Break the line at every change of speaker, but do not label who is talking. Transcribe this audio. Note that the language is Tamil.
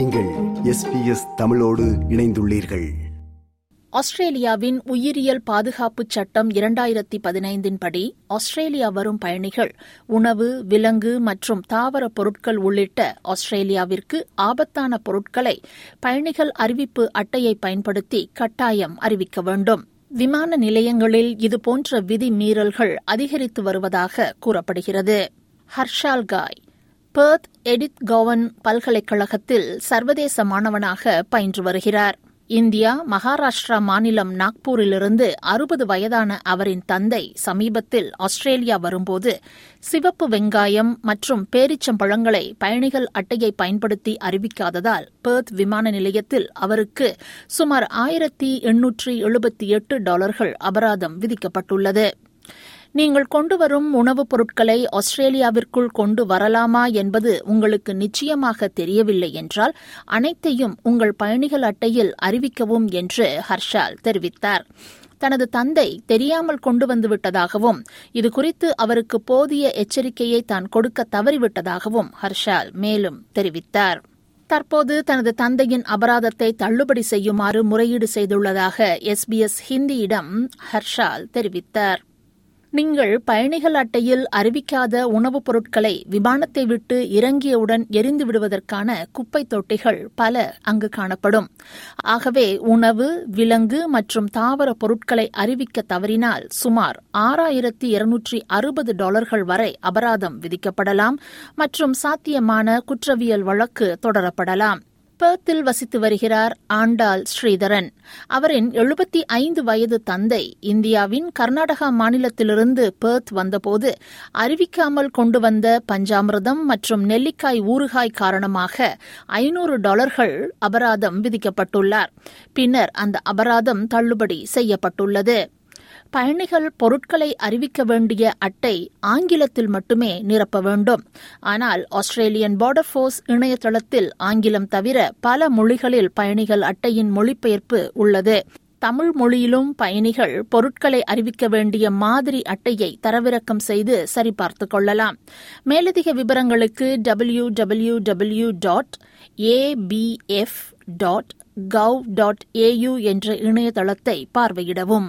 நீங்கள் எஸ்பிஎஸ் தமிழோடு இணைந்துள்ளீர்கள்.
ஆஸ்திரேலியாவின் உயிரியல் பாதுகாப்பு சட்டம் இரண்டாயிரத்தி பதினைந்தின் படி ஆஸ்திரேலியா வரும் பயணிகள் உணவு விலங்கு மற்றும் தாவர பொருட்கள் உள்ளிட்ட ஆஸ்திரேலியாவிற்கு ஆபத்தான பொருட்களை பயணிகள் அறிவிப்பு அட்டையை பயன்படுத்தி கட்டாயம் அறிவிக்க வேண்டும். விமான நிலையங்களில் இதுபோன்ற விதி மீறல்கள் அதிகரித்து வருவதாக கூறப்படுகிறது. ஹர்ஷால் காய். பெர்த் எடித் கவன் பல்கலைக்கழகத்தில் சர்வதேச மாணவனாக பயின்று வருகிறார். இந்தியா மகாராஷ்டிரா மாநிலம் நாக்பூரிலிருந்து அறுபது வயதான அவரின் தந்தை சமீபத்தில் ஆஸ்திரேலியா வரும்போது சிவப்பு வெங்காயம் மற்றும் பேரிச்சம்பழங்களை பயணிகள் அட்டையை பயன்படுத்தி அறிவிக்காததால் பெர்த் விமான நிலையத்தில் அவருக்கு சுமார் ஆயிரத்தி எண்ணூற்றி எழுபத்தி எட்டு டாலர்கள் அபராதம் விதிக்கப்பட்டுள்ளது. நீங்கள் கொண்டு வரும் உணவுப் பொருட்களை ஆஸ்திரேலியாவிற்குள் கொண்டு வரலாமா என்பது உங்களுக்கு நிச்சயமாக தெரியவில்லை என்றால் அனைத்தையும் உங்கள் பயணிகள் அட்டையில் அறிவிக்கவும் என்று ஹர்ஷால் தெரிவித்தார். தனது தந்தை தெரியாமல் கொண்டு வந்துவிட்டதாகவும் இதுகுறித்து அவருக்கு போதிய எச்சரிக்கையை தான் கொடுக்க தவறிவிட்டதாகவும் ஹர்ஷால் மேலும் தெரிவித்தார். தற்போது தனது தந்தையின் அபராதத்தை தள்ளுபடி செய்யுமாறு முறையீடு செய்துள்ளதாக எஸ்பிஎஸ் ஹிந்தியிடம் ஹர்ஷால் தெரிவித்தார். நீங்கள் பயணிகள் அட்டையில் அறிவிக்காத உணவுப் பொருட்களை விமானத்தை விட்டு இறங்கியவுடன் எரிந்து விடுவதற்கான குப்பை தொட்டிகள் பல அங்கு காணப்படும். ஆகவே உணவு விலங்கு மற்றும் தாவர பொருட்களை அறிவிக்க தவறினால் சுமார் ஆறாயிரத்தி இருநூற்றி அறுபது டாலர்கள் வரை அபராதம் விதிக்கப்படலாம் மற்றும் சாத்தியமான குற்றவியல் வழக்கு தொடரப்படலாம். பெர்த்தில் வசித்து வருகிறார் ஆண்டாள் ஸ்ரீதரன். அவரின் எழுபத்தி ஐந்து வயது தந்தை இந்தியாவின் கர்நாடகா மாநிலத்திலிருந்து பெர்த் வந்தபோது அறிவிக்காமல் கொண்டு வந்த பஞ்சாமிர்தம் மற்றும் நெல்லிக்காய் ஊறுகாய் காரணமாக ஐநூறு டாலர்கள் அபராதம் விதிக்கப்பட்டுள்ளார். பின்னர் அந்த அபராதம் தள்ளுபடி செய்யப்பட்டுள்ளது. பயணிகள் பொருட்களை அறிவிக்க வேண்டிய அட்டை ஆங்கிலத்தில் மட்டுமே நிரப்ப வேண்டும். ஆனால் ஆஸ்திரேலியன் பார்டர் ஃபோர்ஸ் இணையதளத்தில் ஆங்கிலம் தவிர பல மொழிகளில் பயணிகள் அட்டையின் மொழிபெயர்ப்பு உள்ளது. தமிழ் மொழியிலும் பயணிகள் பொருட்களை அறிவிக்க வேண்டிய மாதிரி அட்டையை தரவிறக்கம் செய்து சரிபார்த்துக் கொள்ளலாம். மேலதிக விவரங்களுக்கு W W W dot ABF dot gov dot AU என்ற இணையதளத்தை பார்வையிடவும்.